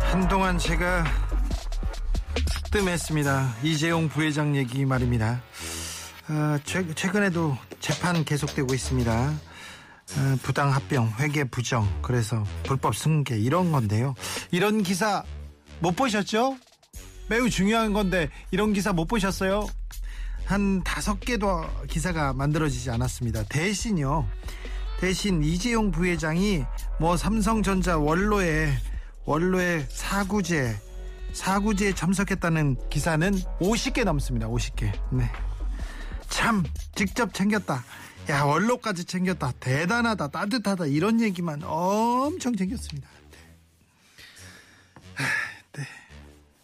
한동안 제가 뜸했습니다. 이재용 부회장 얘기 말입니다. 아, 최, 최근에도 재판 계속되고 있습니다. 아, 부당 합병, 회계 부정, 그래서 불법 승계 이런 건데요. 이런 기사 못 보셨죠? 매우 중요한 건데 이런 기사 못 보셨어요? 한 다섯 개도 기사가 만들어지지 않았습니다. 대신요. 대신 이재용 부회장이 뭐 삼성전자 원로에 원로에 사구제 사구제에 참석했다는 기사는 50개 넘습니다. 50개. 네. 참 직접 챙겼다. 야 원로까지 챙겼다. 대단하다. 따뜻하다. 이런 얘기만 엄청 챙겼습니다. 네. 하, 네.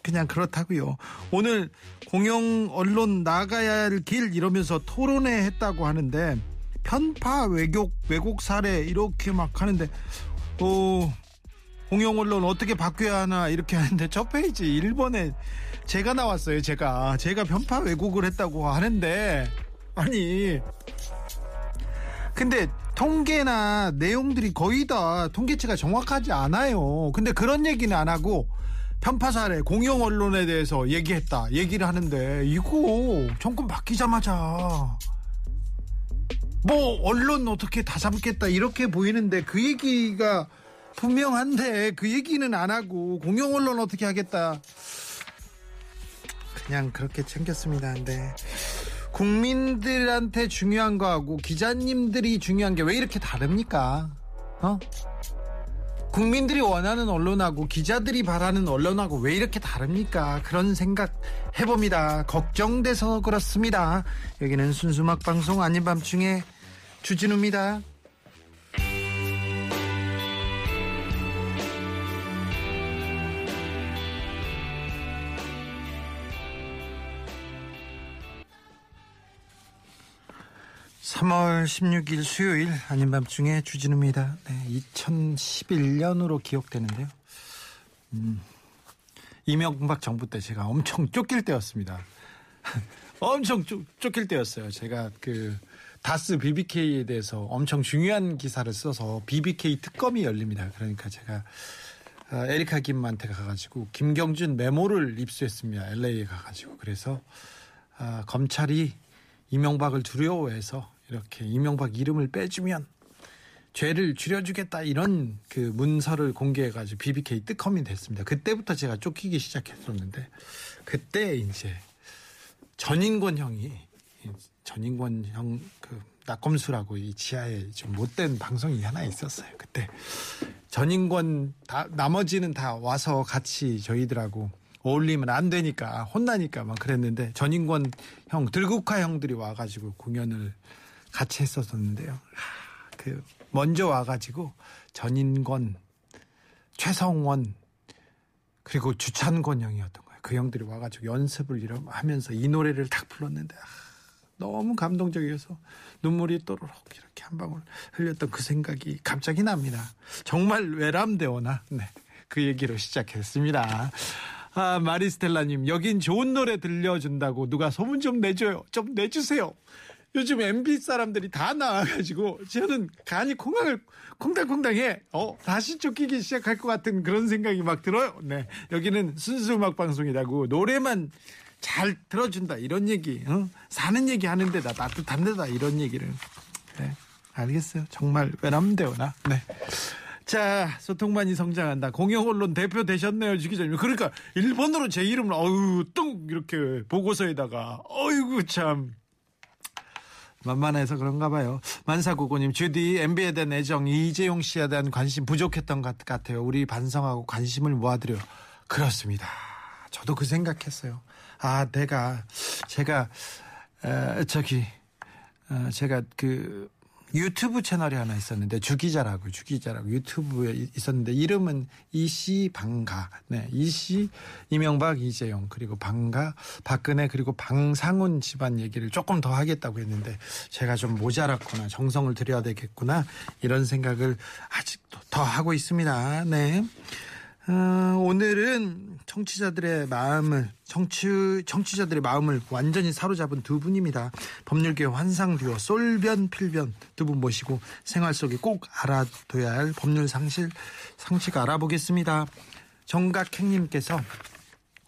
그냥 그렇다고요. 오늘 공영 언론 나가야 할 길 이러면서 토론회 했다고 하는데 편파 왜곡 왜곡 사례 이렇게 막 하는데 어 공영 언론 어떻게 바뀌어야 하나 이렇게 하는데 첫 페이지 1번에 제가 나왔어요. 제가 제가 편파 왜곡을 했다고 하는데 아니 근데 통계나 내용들이 거의 다 통계치가 정확하지 않아요. 근데 그런 얘기는 안 하고 편파 사례 공영 언론에 대해서 얘기했다 얘기를 하는데 이거 정권 바뀌자마자 뭐 언론 어떻게 다 잡겠다 이렇게 보이는데 그 얘기가 분명한데 그 얘기는 안 하고 공영 언론 어떻게 하겠다 그냥 그렇게 챙겼습니다 근데 국민들한테 중요한 거하고 기자님들이 중요한 게 왜 이렇게 다릅니까 어 국민들이 원하는 언론하고 기자들이 바라는 언론하고 왜 이렇게 다릅니까? 그런 생각 해봅니다. 걱정돼서 그렇습니다. 여기는 순수막 방송 아닌 밤중에 주진우입니다. (3월 16일) 수요일 아닌 밤중에 주진우입니다. 네, (2011년으로) 기억되는데요. 음, 이명박 정부 때 제가 엄청 쫓길 때였습니다. 엄청 쫓, 쫓길 때였어요. 제가 그 다스 BBK에 대해서 엄청 중요한 기사를 써서 BBK 특검이 열립니다. 그러니까 제가 어, 에리카 김한테 가가지고 김경준 메모를 입수했습니다. LA에 가가지고. 그래서 어, 검찰이 이명박을 두려워해서 이렇게 이명박 이름을 빼주면 죄를 줄여주겠다 이런 그 문서를 공개해가지고 BBK 특검이 됐습니다. 그때부터 제가 쫓기기 시작했었는데 그때 이제 전인권 형이 전인권 형그 낙검수라고 이 지하에 좀 못된 방송이 하나 있었어요. 그때 전인권 다 나머지는 다 와서 같이 저희들하고 어울리면 안 되니까 혼나니까 막 그랬는데 전인권 형 들국화 형들이 와가지고 공연을 같이 했었었는데요. 그 먼저 와가지고 전인권, 최성원 그리고 주찬권 형이었던 거예요. 그 형들이 와가지고 연습을 하면서 이 노래를 딱 불렀는데 아, 너무 감동적이어서 눈물이 또르륵 이렇게 한 방울 흘렸던 그 생각이 갑자기 납니다. 정말 외람되오나 네, 그 얘기로 시작했습니다. 아, 마리스텔라님, 여긴 좋은 노래 들려준다고 누가 소문 좀 내줘요. 좀 내주세요. 요즘 MB 사람들이 다 나와가지고 저는 간이 콩닥을 콩닥콩닥해. 어 다시 쫓기기 시작할 것 같은 그런 생각이 막 들어요. 네 여기는 순수 음악 방송이라고 노래만 잘 들어준다 이런 얘기, 어? 사는 얘기 하는 데다 따뜻한 데다 이런 얘기를. 네 알겠어요. 정말 외람되오나. 네. 자, 소통만이 성장한다. 공영 언론 대표 되셨네요, 주 기자님. 그러니까 일본어로 제 이름을 어유 뚱 이렇게 보고서에다가 어이구 참. 만만해서 그런가 봐요. 만사구구님, 주디 MB에 대한 애정, 이재용 씨에 대한 관심 부족했던 것 같아요. 우리 반성하고 관심을 모아드려. 그렇습니다. 저도 그 생각했어요. 아, 내가, 제가, 에, 저기, 어, 제가 그, 유튜브 채널이 하나 있었는데 주기자라고 주기자라고 유튜브에 이- 있었는데 이름은 이씨 방가. 네 이씨 이명박 이재용 그리고 방가 박근혜 그리고 방상훈 집안 얘기를 조금 더 하겠다고 했는데 제가 좀 모자랐구나 정성을 들여야 되겠구나 이런 생각을 아직도 더 하고 있습니다. 네. 어, 오늘은 청취자들의 마음을 청취 청취자들의 마음을 완전히 사로잡은 두 분입니다. 법률계 환상 듀오 솔변 필변 두 분 모시고 생활 속에 꼭 알아둬야 할 법률 상실 상식 알아보겠습니다. 정각행님께서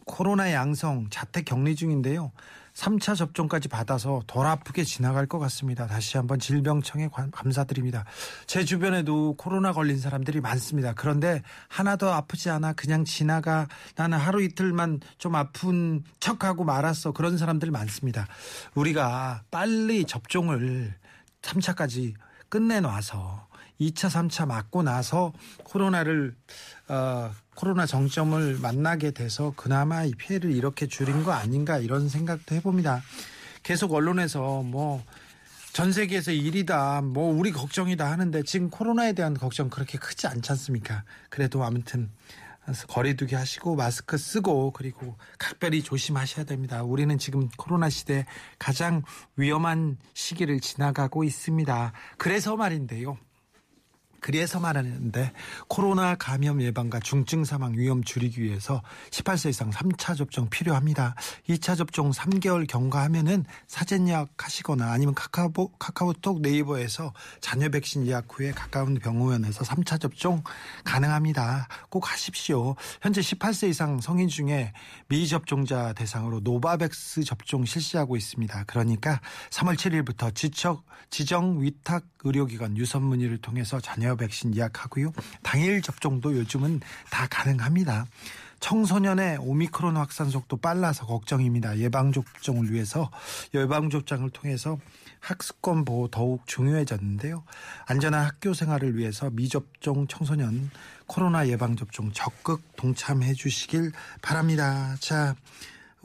코로나 양성 자택 격리 중인데요. 3차 접종까지 받아서 덜 아프게 지나갈 것 같습니다. 다시 한번 질병청에 관- 감사드립니다. 제 주변에도 코로나 걸린 사람들이 많습니다. 그런데 하나도 아프지 않아 그냥 지나가 나는 하루 이틀만 좀 아픈 척하고 말았어. 그런 사람들 많습니다. 우리가 빨리 접종을 3차까지 끝내놔서 2차, 3차 맞고 나서 코로나를 어, 코로나 정점을 만나게 돼서 그나마 이 피해를 이렇게 줄인 거 아닌가 이런 생각도 해봅니다. 계속 언론에서 뭐 전 세계에서 일이다, 뭐 우리 걱정이다 하는데 지금 코로나에 대한 걱정 그렇게 크지 않지 않습니까? 그래도 아무튼 거리두기 하시고 마스크 쓰고 그리고 각별히 조심하셔야 됩니다. 우리는 지금 코로나 시대 가장 위험한 시기를 지나가고 있습니다. 그래서 말인데요. 그래서 말하는데 코로나 감염 예방과 중증 사망 위험 줄이기 위해서 18세 이상 3차 접종 필요합니다. 2차 접종 3개월 경과하면은 사전 예약하시거나 아니면 카카오, 카카오톡 네이버에서 자녀 백신 예약 후에 가까운 병원에서 3차 접종 가능합니다. 꼭 하십시오. 현재 18세 이상 성인 중에 미접종자 대상으로 노바백스 접종 실시하고 있습니다. 그러니까 3월 7일부터 지척, 지정 위탁 의료기관 유선 문의를 통해서 잔여 백신 예약하고요. 당일 접종도 요즘은 다 가능합니다. 청소년의 오미크론 확산 속도 빨라서 걱정입니다. 예방접종을 위해서 예방접종을 통해서 학습권 보호 더욱 중요해졌는데요. 안전한 학교 생활을 위해서 미접종 청소년 코로나 예방접종 적극 동참해 주시길 바랍니다. 자,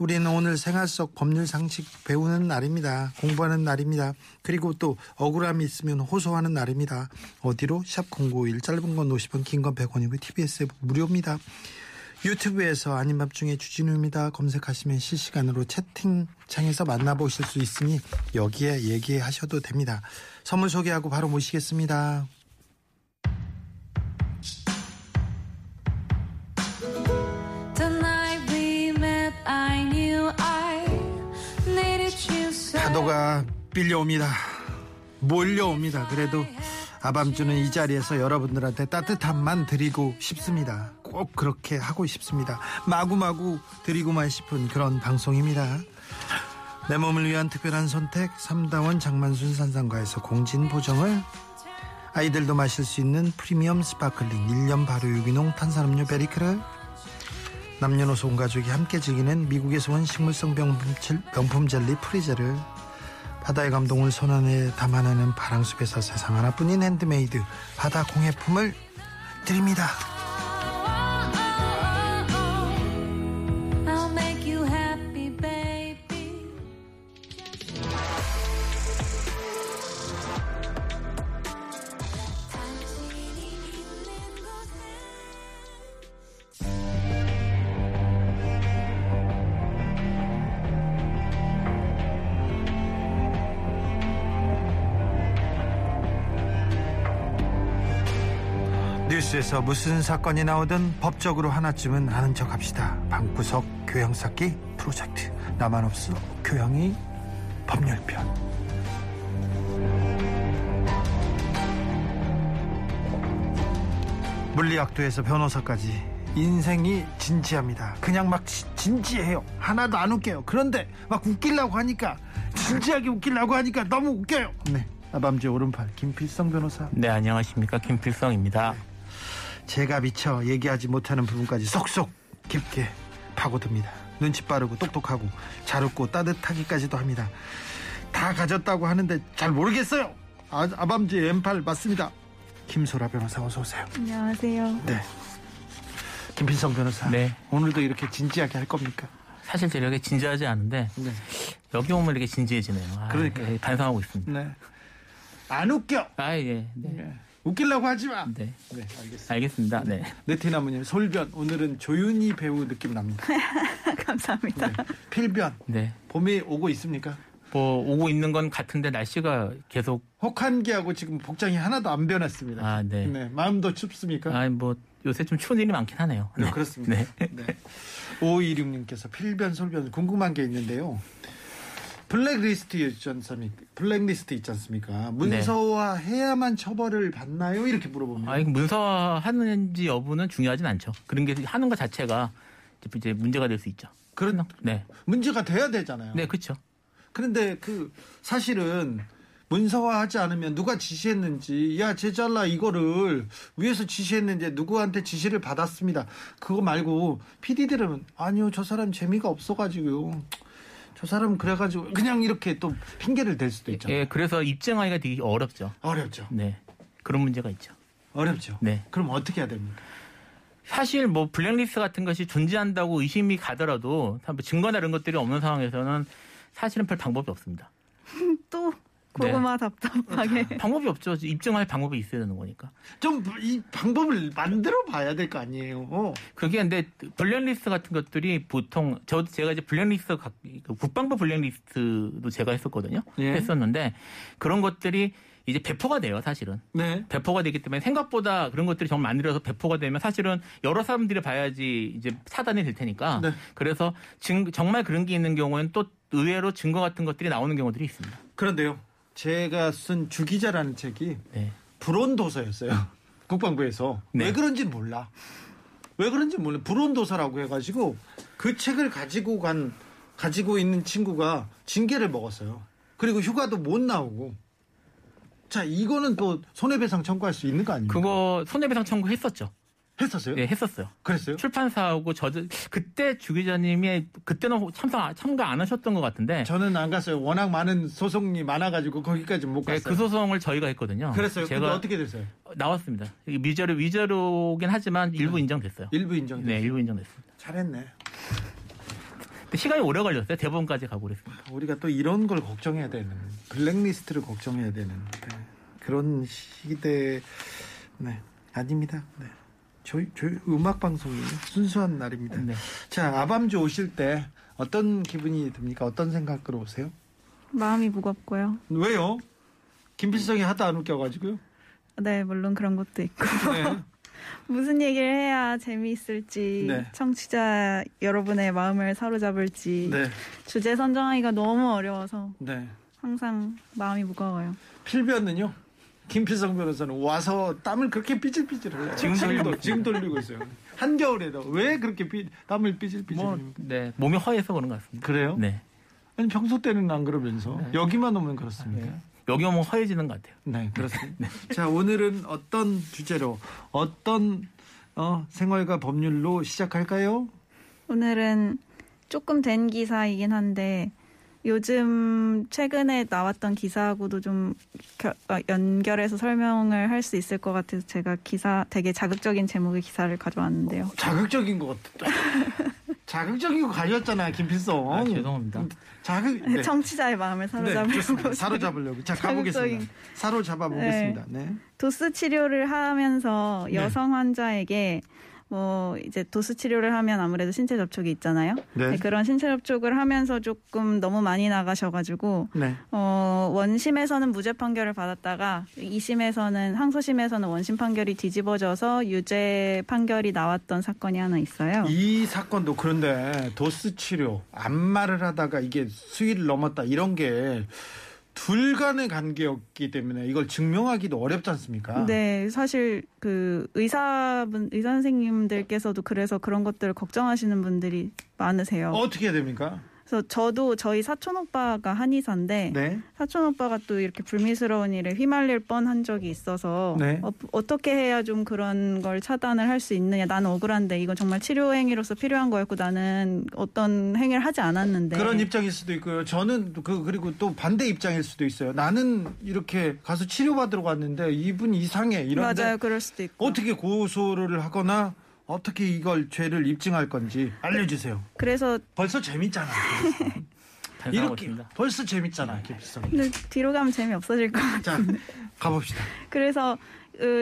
우리는 오늘 생활 속 법률 상식 배우는 날입니다. 공부하는 날입니다. 그리고 또 억울함이 있으면 호소하는 날입니다. 어디로? 샵0951 짧은 건 50원 긴 건 100원이고 TBS 무료입니다. 유튜브에서 아닌 밤중에 주진우입니다. 검색하시면 실시간으로 채팅창에서 만나보실 수 있으니 여기에 얘기하셔도 됩니다. 선물 소개하고 바로 모시겠습니다. 파도가 빌려옵니다. 몰려옵니다. 그래도 아밤주는 이 자리에서 여러분들한테 따뜻함만 드리고 싶습니다. 꼭 그렇게 하고 싶습니다. 마구마구 드리고만 싶은 그런 방송입니다. 내 몸을 위한 특별한 선택 삼다원 장만순 산상과에서 공진 보정을 아이들도 마실 수 있는 프리미엄 스파클링 1년 발효 유기농 탄산음료 베리크를 남녀노소 온 가족이 함께 즐기는 미국에서 온 식물성 명품, 젤- 명품 젤리 프리제를 바다의 감동을 손 안에 담아내는 바랑숲에서 세상 하나뿐인 핸드메이드 바다 공예품을 드립니다. 뉴스에서 무슨 사건이 나오든 법적으로 하나쯤은 아는 척 합시다. 방구석 교양 쌓기 프로젝트. 나만 없어 교양이 법률편. 물리학도에서 변호사까지 인생이 진지합니다. 그냥 막 지- 진지해요. 하나도 안 웃겨요. 그런데 막 웃기려고 하니까 진지하게 웃기려고 하니까 너무 웃겨요. 네. 아밤주 오른팔 김필성 변호사. 네, 안녕하십니까. 김필성입니다. 제가 미처 얘기하지 못하는 부분까지 쏙쏙 깊게 파고듭니다. 눈치 빠르고 똑똑하고 잘 웃고 따뜻하기까지도 합니다. 다 가졌다고 하는데 잘 모르겠어요. 아, 아밤주 왼팔 맞습니다. 김소라 변호사 어서 오세요. 안녕하세요. 네. 김필성 변호사. 네. 오늘도 이렇게 진지하게 할 겁니까? 사실 제가 이렇게 진지하지 않은데 네. 여기 오면 이렇게 진지해지네요. 아, 그러니까요. 예, 반성하고 있습니다. 네. 안 웃겨. 아, 예. 네. 네. 웃기려고 하지 마. 네. 네, 알겠습니다. 알겠습니다. 네. 네티나무님 솔변 오늘은 조윤희 배우 느낌 납니다. 감사합니다. 네. 필변 네. 봄이 오고 있습니까? 뭐 오고 있는 건 같은데 날씨가 계속 혹한기하고 지금 복장이 하나도 안 변했습니다. 아, 네. 마음도 춥습니까? 아, 뭐 요새 좀 추운 일이 많긴 하네요. 네, 그렇습니다. 네. 네. 5526님께서 필변 솔변 궁금한 게 있는데요. 블랙리스트 있지 않습니까? 블랙리스트 있지 않습니까? 문서화 해야만 처벌을 받나요? 이렇게 물어봅니다. 아, 이거 문서화 하는지 여부는 중요하진 않죠. 그런 게 하는 것 자체가 이제 문제가 될 수 있죠. 그런 네. 문제가 돼야 되잖아요. 네, 그렇죠. 그런데 그 사실은 문서화하지 않으면 누가 지시했는지 야 제잘라 이거를 위에서 지시했는지 누구한테 지시를 받았습니다. 그거 말고 PD들은 아니요 저 사람 재미가 없어가지고요. 저 사람 그래가지고 그냥 이렇게 또 핑계를 댈 수도 있잖아요. 예, 그래서 입증하기가 되게 어렵죠. 어렵죠. 네. 그런 문제가 있죠. 어렵죠. 네. 그럼 어떻게 해야 됩니까? 사실 뭐 블랙리스트 같은 것이 존재한다고 의심이 가더라도 뭐 증거나 이런 것들이 없는 상황에서는 사실은 별 방법이 없습니다. 또 고구마 답답하게. 방법이 없죠. 입증할 방법이 있어야 되는 거니까. 좀 이 방법을 만들어 봐야 될 거 아니에요. 어. 그게 근데 블랙리스트 같은 것들이 보통 저도 제가 이제 블랙리스트 각- 그 국방부 블랙리스트도 제가 했었거든요. 예. 했었는데 그런 것들이 이제 배포가 돼요, 사실은. 네. 배포가 되기 때문에 생각보다 그런 것들이 정말 만들어서 배포가 되면 사실은 여러 사람들이 봐야지 이제 차단이 될 테니까. 네. 그래서 증- 정말 그런 게 있는 경우에는 또 의외로 증거 같은 것들이 나오는 경우들이 있습니다. 그런데요. 제가 쓴 주기자라는 책이 네. 불온 도서였어요. 국방부에서 네. 왜 그런지 는 몰라. 왜 그런지 몰라. 불온 도서라고 해가지고 그 책을 가지고 간 가지고 있는 친구가 징계를 먹었어요. 그리고 휴가도 못 나오고. 자 이거는 또 손해배상 청구할 수 있는 거 아닙니까? 그거 손해배상 청구했었죠. 했었어요? 네, 했었어요. 그랬어요? 출판사하고 저 그때 주 기자님이 그때는 참석 참가 안 하셨던 것 같은데 저는 안 갔어요. 워낙 많은 소송이 많아가지고 거기까지 못 네, 갔어요. 그 소송을 저희가 했거든요. 그랬어요. 제가 어떻게 됐어요? 나왔습니다. 위자료 위자료긴 하지만 일부 인정됐어요. 일부 인정됐어요. 네, 일부 인정됐습니다. 잘했네. 시간이 오래 걸렸어요. 대법원까지 가고 그랬습니다. 우리가 또 이런 걸 걱정해야 되는 블랙리스트를 걱정해야 되는 네, 그런 시대 네 아닙니다. 네. 저희 저희 음악 방송이에요. 순수한 날입니다. 네. 자 아밤주 오실 때 어떤 기분이 듭니까? 어떤 생각으로 오세요? 마음이 무겁고요. 왜요? 김필성이 하도 안 웃겨가지고요. 네, 물론 그런 것도 있고. 네. 무슨 얘기를 해야 재미있을지, 네. 청취자 여러분의 마음을 사로잡을지, 네. 주제 선정하기가 너무 어려워서 네. 항상 마음이 무거워요. 필변은요? 김필성 변호사는 와서 땀을 그렇게 삐질삐질 흘려요. 지금 돌리고 지금 돌리고 있어요. 한겨울에도 왜 그렇게 삐, 땀을 삐질삐질 뭐? 네, 몸이 허해서 그런 것 같습니다. 그래요? 네. 아니 평소 때는 안 그러면서 여기만 오면 그렇습니까? 네. 여기 오면 허해지는 것 같아요. 네, 그렇습니다. 자, 오늘은 어떤 주제로 어떤 어, 생활과 법률로 시작할까요? 오늘은 조금 된 기사이긴 한데, 요즘 최근에 나왔던 기사하고도 좀 겨- 어, 연결해서 설명을 할 수 있을 것 같아서 제가 기사, 되게 자극적인 제목의 기사를 가져왔는데요. 자극적인 것 같다. 자극적인 거 가졌잖아, 김필성. 아, 죄송합니다. 자극. 네. 청취자의 마음을 네, 사로잡으려고. 좋습니다. 사로잡으려고. 자, 가보겠습니다. 자극적인- 사로잡아 보겠습니다. 네. 도스 치료를 하면서 네. 여성 환자에게 뭐 이제 도스 치료를 하면 아무래도 신체 접촉이 있잖아요. 네. 네, 그런 신체 접촉을 하면서 조금 너무 많이 나가셔가지고 네. 어 원심에서는 무죄 판결을 받았다가 2심에서는 항소심에서는 원심 판결이 뒤집어져서 유죄 판결이 나왔던 사건이 하나 있어요. 이 사건도 그런데 도스 치료, 안마를 하다가 이게 수위를 넘었다 이런 게 둘 간의 관계였기 때문에 이걸 증명하기도 어렵지 않습니까? 네, 사실 그 의사분 의사 선생님들께서도 그래서 그런 것들을 걱정하시는 분들이 많으세요. 어떻게 해야 됩니까? 그래서 저도 저희 사촌 오빠가 한의사인데 네. 사촌 오빠가 또 이렇게 불미스러운 일에 휘말릴 뻔한 적이 있어서 네. 어, 떻게 해야 좀 그런 걸 차단을 할 수 있느냐 나는 억울한데 이건 정말 치료 행위로서 필요한 거였고 나는 어떤 행위를 하지 않았는데 그런 입장일 수도 있고요. 저는 그 그리고 또 반대 입장일 수도 있어요. 나는 이렇게 가서 치료받으러 갔는데 이분 이상해 이런데 맞아요 그럴 수도 있고 어떻게 고소를 하거나 어떻게 이걸 죄를 입증할 건지 알려주세요. 그래서 벌써 재밌잖아. 이렇게 있습니다. 벌써 재밌잖아, 김수성. 근데 뒤로 가면 재미 없어질 것 같아요. 자, 가봅시다. 그래서 그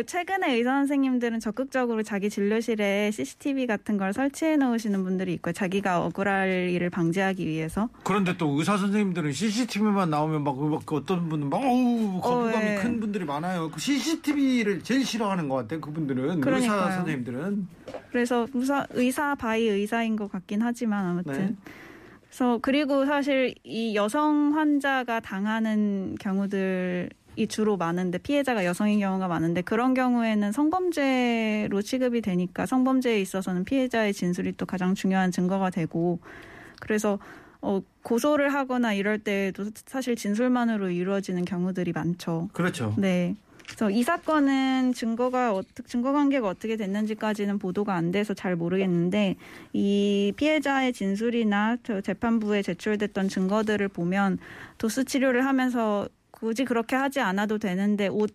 최근에 의사 선생님들은 적극적으로 자기 진료실에 CCTV 같은 걸 설치해 놓으시는 분들이 있고 자기가 억울할 일을 방지하기 위해서 그런데 또 의사 선생님들은 CCTV만 나오면 막, 막 어떤 분은 막 어우 거부감이 어, 예. 큰 분들이 많아요. 그 CCTV를 제일 싫어하는 것 같아요. 그분들은 의사 그러니까요. 선생님들은 그래서 의사, 의사 by 의사인 것 같긴 하지만 아무튼 네. 그래서 그리고 사실 이 여성 환자가 당하는 경우들 이 주로 많은데 피해자가 여성인 경우가 많은데 그런 경우에는 성범죄로 취급이 되니까 성범죄에 있어서는 피해자의 진술이 또 가장 중요한 증거가 되고 그래서 어, 고소를 하거나 이럴 때에도 사실 진술만으로 이루어지는 경우들이 많죠. 그렇죠. 네. 그래서 이 사건은 증거가 어떻게 증거 관계가 어떻게 됐는지까지는 보도가 안 돼서 잘 모르겠는데 이 피해자의 진술이나 저 재판부에 제출됐던 증거들을 보면 도수 치료를 하면서 굳이 그렇게 하지 않아도 되는데 옷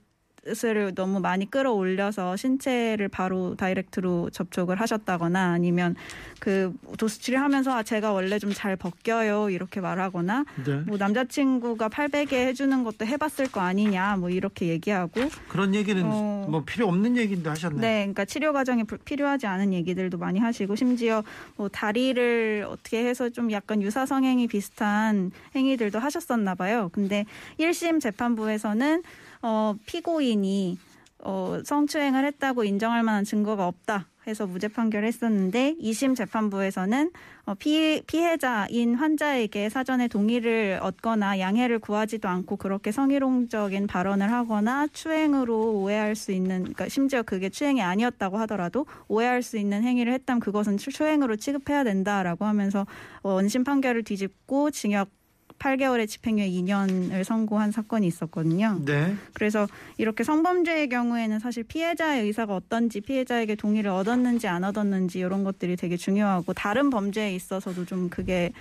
을 너무 많이 끌어올려서 신체를 바로 다이렉트로 접촉을 하셨다거나 아니면 그 도수 치료하면서 아 제가 원래 좀 잘 벗겨요 이렇게 말하거나 네. 뭐 남자친구가 팔베개 해주는 것도 해봤을 거 아니냐 뭐 이렇게 얘기하고 그런 얘기는 어. 뭐 필요 없는 얘기인데 하셨네. 네, 그러니까 치료 과정에 불- 필요하지 않은 얘기들도 많이 하시고 심지어 뭐 다리를 어떻게 해서 좀 약간 유사 성행위 비슷한 행위들도 하셨었나 봐요. 근데 1심 재판부에서는 어 피고인이 어 성추행을 했다고 인정할 만한 증거가 없다. 해서 무죄 판결했었는데 2심 재판부에서는 어, 피, 피해자인 환자에게 사전에 동의를 얻거나 양해를 구하지도 않고 그렇게 성희롱적인 발언을 하거나 추행으로 오해할 수 있는 그러니까 심지어 그게 추행이 아니었다고 하더라도 오해할 수 있는 행위를 했다면 그것은 추- 추행으로 취급해야 된다라고 하면서 어, 원심 판결을 뒤집고 징역 8개월의 집행유예 2년을 선고한 사건이 있었거든요. 네. 그래서 이렇게 성범죄의 경우에는 사실 피해자의 의사가 어떤지 피해자에게 동의를 얻었는지 안 얻었는지 이런 것들이 되게 중요하고 다른 범죄에 있어서도 좀 그게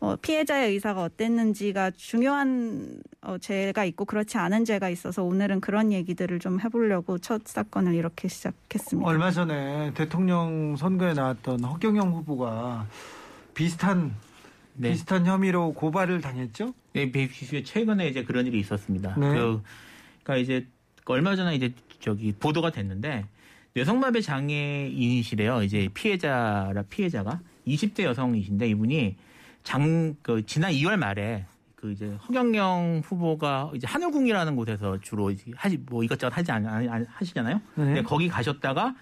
어, 피해자의 의사가 어땠는지가 중요한 어, 죄가 있고 그렇지 않은 죄가 있어서 오늘은 그런 얘기들을 좀 해보려고 첫 사건을 이렇게 시작했습니다. 얼마 전에 대통령 선거에 나왔던 허경영 후보가 비슷한 네. 비슷한 혐의로 고발을 당했죠? 네, 최근에 이제 그런 일이 있었습니다. 네. 그, 그러니까 이제 얼마 전에 이제 저기 보도가 됐는데 뇌성마비 장애인이시래요. 이제 피해자라 피해자가 20대 여성이신데 이분이 장 그 지난 2월 말에 그 이제 허경영 후보가 이제 하늘궁이라는 곳에서 주로 이제 하지 뭐 이것저것 하지 않, 않- 하시잖아요. 네. 근데 거기 가셨다가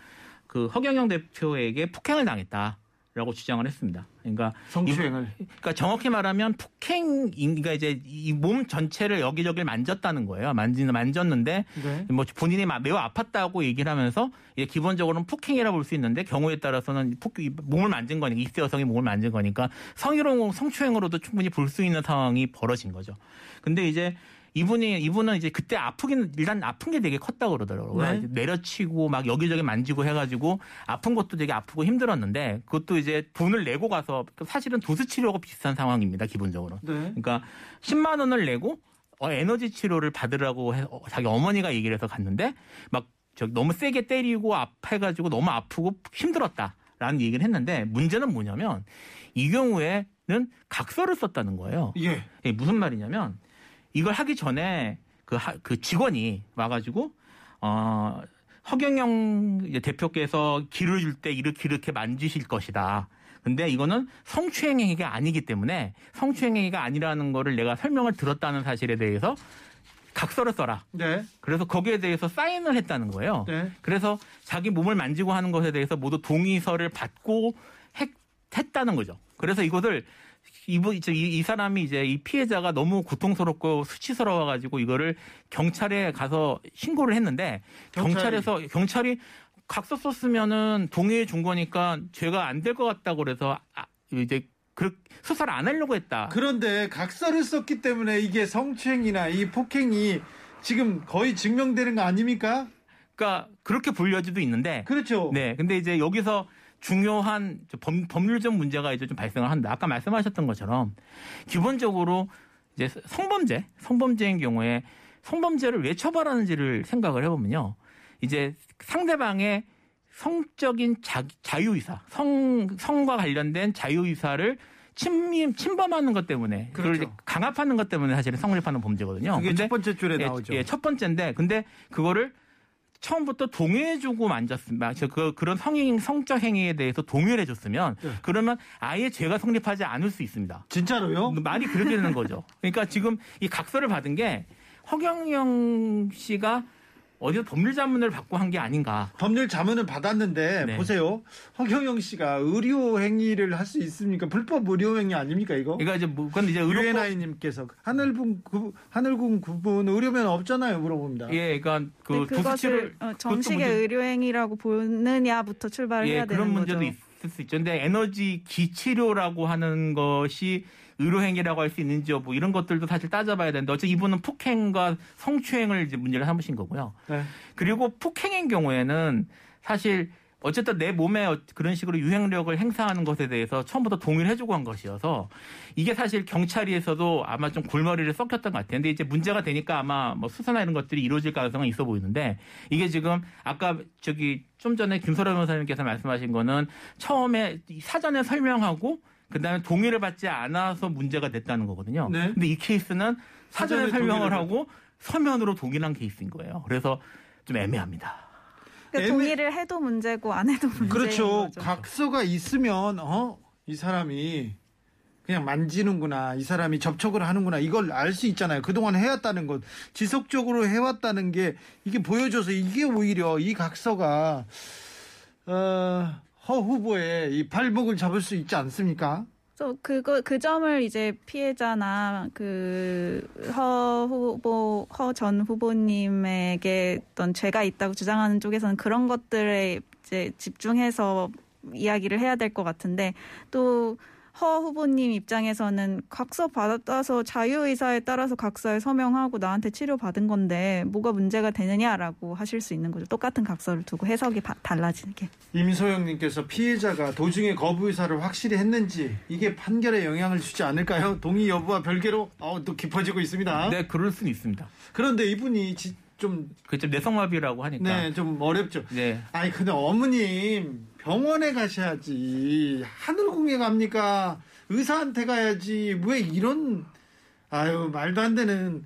그 허경영 대표에게 폭행을 당했다 라고 주장을 했습니다. 그러니까 성추행을. 그러니까 정확히 말하면 폭행, 그러니까 이제 이 몸 전체를 여기저기를 만졌다는 거예요. 만지, 만졌는데 네. 뭐 본인이 막 매우 아팠다고 얘기를 하면서 기본적으로는 폭행이라 볼 수 있는데 경우에 따라서는 폭, 이 몸을 만진 거니까 이세 여성이 몸을 만진 거니까 성희롱, 성추행으로도 충분히 볼 수 있는 상황이 벌어진 거죠. 근데 이제 이분이 이분은 이제 그때 아프긴 일단 아픈 게 되게 컸다고 그러더라고요. 네. 내려치고 막 여기저기 만지고 해가지고 아픈 것도 되게 아프고 힘들었는데 그것도 이제 돈을 내고 가서 사실은 도수 치료하고 비슷한 상황입니다 기본적으로. 네. 그러니까 10만 원을 내고 어, 에너지 치료를 받으라고 해, 어, 자기 어머니가 얘기를 해서 갔는데 막 저기 너무 세게 때리고 아파가지고 너무 아프고 힘들었다라는 얘기를 했는데 문제는 뭐냐면 이 경우에는 각서를 썼다는 거예요. 예. 무슨 말이냐면 이걸 하기 전에 그, 하- 그 직원이 와가지고 어 허경영 대표께서 기를 줄때 이렇게 이렇게 만지실 것이다. 근데 이거는 성추행 행위가 아니기 때문에 성추행 행위가 아니라는 거를 내가 설명을 들었다는 사실에 대해서 각서를 써라. 네. 그래서 거기에 대해서 사인을 했다는 거예요. 네. 그래서 자기 몸을 만지고 하는 것에 대해서 모두 동의서를 받고 했, 했다는 거죠. 그래서 이것을 이분 이제 이, 이 사람이 이제 이 피해자가 너무 고통스럽고 수치스러워 가지고 이거를 경찰에 가서 신고를 했는데 경찰이? 경찰에서 경찰이 각서 썼으면은 동의해 준 거니까 죄가 안 될 것 같다고 그래서 아, 이제 그 수사를 안 하려고 했다. 그런데 각서를 썼기 때문에 이게 성추행이나 이 폭행이 지금 거의 증명되는 거 아닙니까? 그러니까 그렇게 불려지도 있는데 그렇죠. 네. 근데 이제 여기서 중요한 법, 법률적 문제가 이제 좀 발생을 한다. 아까 말씀하셨던 것처럼 기본적으로 이제 성범죄, 성범죄인 경우에 성범죄를 왜 처벌하는지를 생각을 해보면요. 이제 상대방의 성적인 자, 자유의사, 성, 성과 관련된 자유의사를 침임 침범하는 것 때문에 그걸 그렇죠. 강압하는 것 때문에 사실은 성립하는 범죄거든요. 그게 근데 첫 번째 줄에 예, 나오죠. 예, 첫 번째인데 근데 그거를 처음부터 동의해주고 만졌으면 저 그, 그런 성행 성적 행위에 대해서 동의를 해줬으면 네. 그러면 아예 죄가 성립하지 않을 수 있습니다. 진짜로요? 말이 그렇게 되는 거죠. 그러니까 지금 이 각서를 받은 게 허경영 씨가 어디서 법률 자문을 받고 한 게 아닌가. 법률 자문을 받았는데 네. 보세요. 허경영 씨가 의료 행위를 할 수 있습니까? 불법 의료 행위 아닙니까 이거? 그러니까 이제 뭐 그건 이제 의료법 유엔아이님께서 하늘군 구, 하늘군 구분 의료면 없잖아요 물어봅니다. 예, 그러니까 그 근데 그것을 어, 정식의 문제- 의료 행위라고 보느냐부터 출발을 예, 해야 되는 그런 문제도 거죠. 있을 수 있죠. 근데 에너지 기치료라고 하는 것이 의료행위라고 할 수 있는지 뭐 이런 것들도 사실 따져봐야 되는데 어차피 이분은 폭행과 성추행을 이제 문제를 삼으신 거고요. 네. 그리고 폭행인 경우에는 사실 어쨌든 내 몸에 어- 그런 식으로 유행력을 행사하는 것에 대해서 처음부터 동의를 해주고 한 것이어서 이게 사실 경찰에서도 아마 좀 골머리를 썩혔던 것 같아요. 근데 이제 문제가 되니까 아마 뭐 수사나 이런 것들이 이루어질 가능성은 있어 보이는데 이게 지금 아까 저기 좀 전에 김소라 변호사님께서 말씀하신 거는 처음에 이 사전에 설명하고 그다음에 동의를 받지 않아서 문제가 됐다는 거거든요. 네. 근데 이 케이스는 사전에 설명을 하고 서면으로 동의한 케이스인 거예요. 그래서 좀 애매합니다. 그러니까 애매- 동의를 해도 문제고 안 해도 문제인 그렇죠. 거죠. 각서가 있으면 어 이 사람이 그냥 만지는구나 이 사람이 접촉을 하는구나 이걸 알 수 있잖아요. 그동안 해왔다는 것 지속적으로 해왔다는 게 이게 보여줘서 이게 오히려 이 각서가 어, 허 후보의 이 발목을 잡을 수 있지 않습니까? 그래서 그거 그 점을 이제 피해자나 그 허 후보 허 전 후보님에게 어떤 죄가 있다고 주장하는 쪽에서는 그런 것들에 이제 집중해서 이야기를 해야 될 것 같은데 또 허 후보님 입장에서는 각서 받아서 자유의사에 따라서 각서에 서명하고 나한테 치료 받은 건데 뭐가 문제가 되느냐라고 하실 수 있는 거죠. 똑같은 각서를 두고 해석이 바- 달라지게. 임소영님께서 피해자가 도중에 거부 의사를 확실히 했는지 이게 판결에 영향을 주지 않을까요? 동의 여부와 별개로 어, 또 깊어지고 있습니다. 네, 그럴 수는 있습니다. 그런데 이분이 지- 좀 그좀 내성마비라고 하니까. 네, 좀 어렵죠. 네. 아니 근데 어머님 병원에 가셔야지. 하늘궁에 갑니까? 의사한테 가야지. 왜 이런 아유 말도 안 되는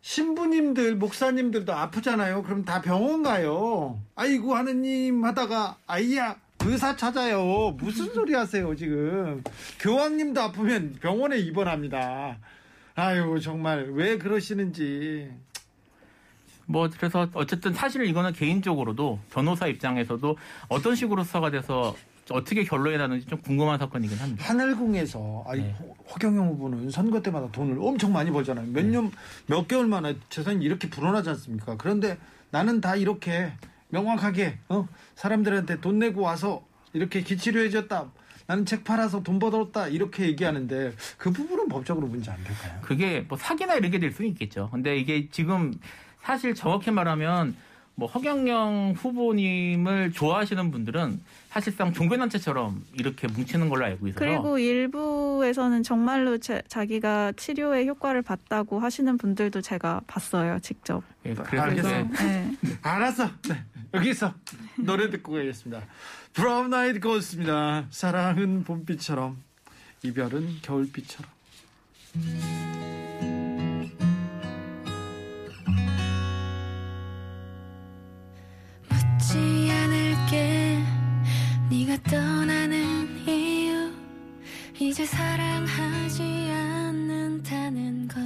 신부님들 목사님들도 아프잖아요. 그럼 다 병원 가요. 아이고 하느님 하다가 아이야 의사 찾아요. 무슨 소리 하세요 지금? 교황님도 아프면 병원에 입원합니다. 아유 정말 왜 그러시는지 뭐 그래서 어쨌든 사실 이거는 개인적으로도 변호사 입장에서도 어떤 식으로 수사가 돼서 어떻게 결론이 나는지 좀 궁금한 사건이긴 합니다. 하늘궁에서 아니 네. 허- 허경영 후보는 선거 때마다 돈을 엄청 많이 벌잖아요. 몇 년몇 개월 만에 재산이 이렇게 불어나지 않습니까? 그런데 나는 다 이렇게 명확하게 어? 사람들한테 돈 내고 와서 이렇게 기치료 해줬다. 나는 책 팔아서 돈 벌었다 이렇게 얘기하는데 그 부분은 법적으로 문제 안 될까요? 그게 뭐 사기나 이런 게 될 수는 있겠죠. 근데 이게 지금 사실 정확히 말하면 뭐 허경영 후보님을 좋아하시는 분들은 사실상 종교단체처럼 이렇게 뭉치는 걸로 알고 있어서 그리고 일부에서는 정말로 제- 자기가 치료에 효과를 봤다고 하시는 분들도 제가 봤어요, 직접. 예, 그래서 알겠어요. 이제 네. 알았어. 네, 여기서 노래 듣고 가겠습니다. 브라운 아이드 걸스입니다. 사랑은 봄비처럼 이별은 겨울비처럼. 묻지 않을게 네가 떠나는 이유 이제 사랑하지 않는다는 걸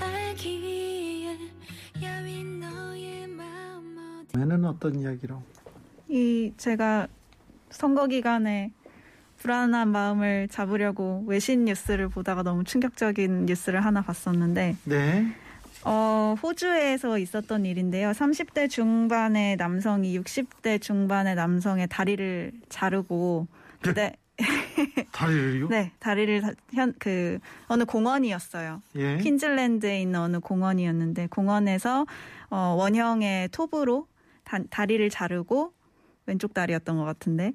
알기에 야윈 너의 마음 어디 매는 어떤 이야기로? 이 제가 선거 기간에 불안한 마음을 잡으려고 외신 뉴스를 보다가 너무 충격적인 뉴스를 하나 봤었는데 네. 어, 호주에서 있었던 일인데요. 30대 중반의 남성이 60대 중반의 남성의 다리를 자르고 그때 다리를요? 네 다리를 다- 현그 어느 공원이었어요. 예. 퀸즐랜드에 있는 어느 공원이었는데 공원에서 어, 원형의 톱으로 다, 다리를 자르고 왼쪽 다리였던 것 같은데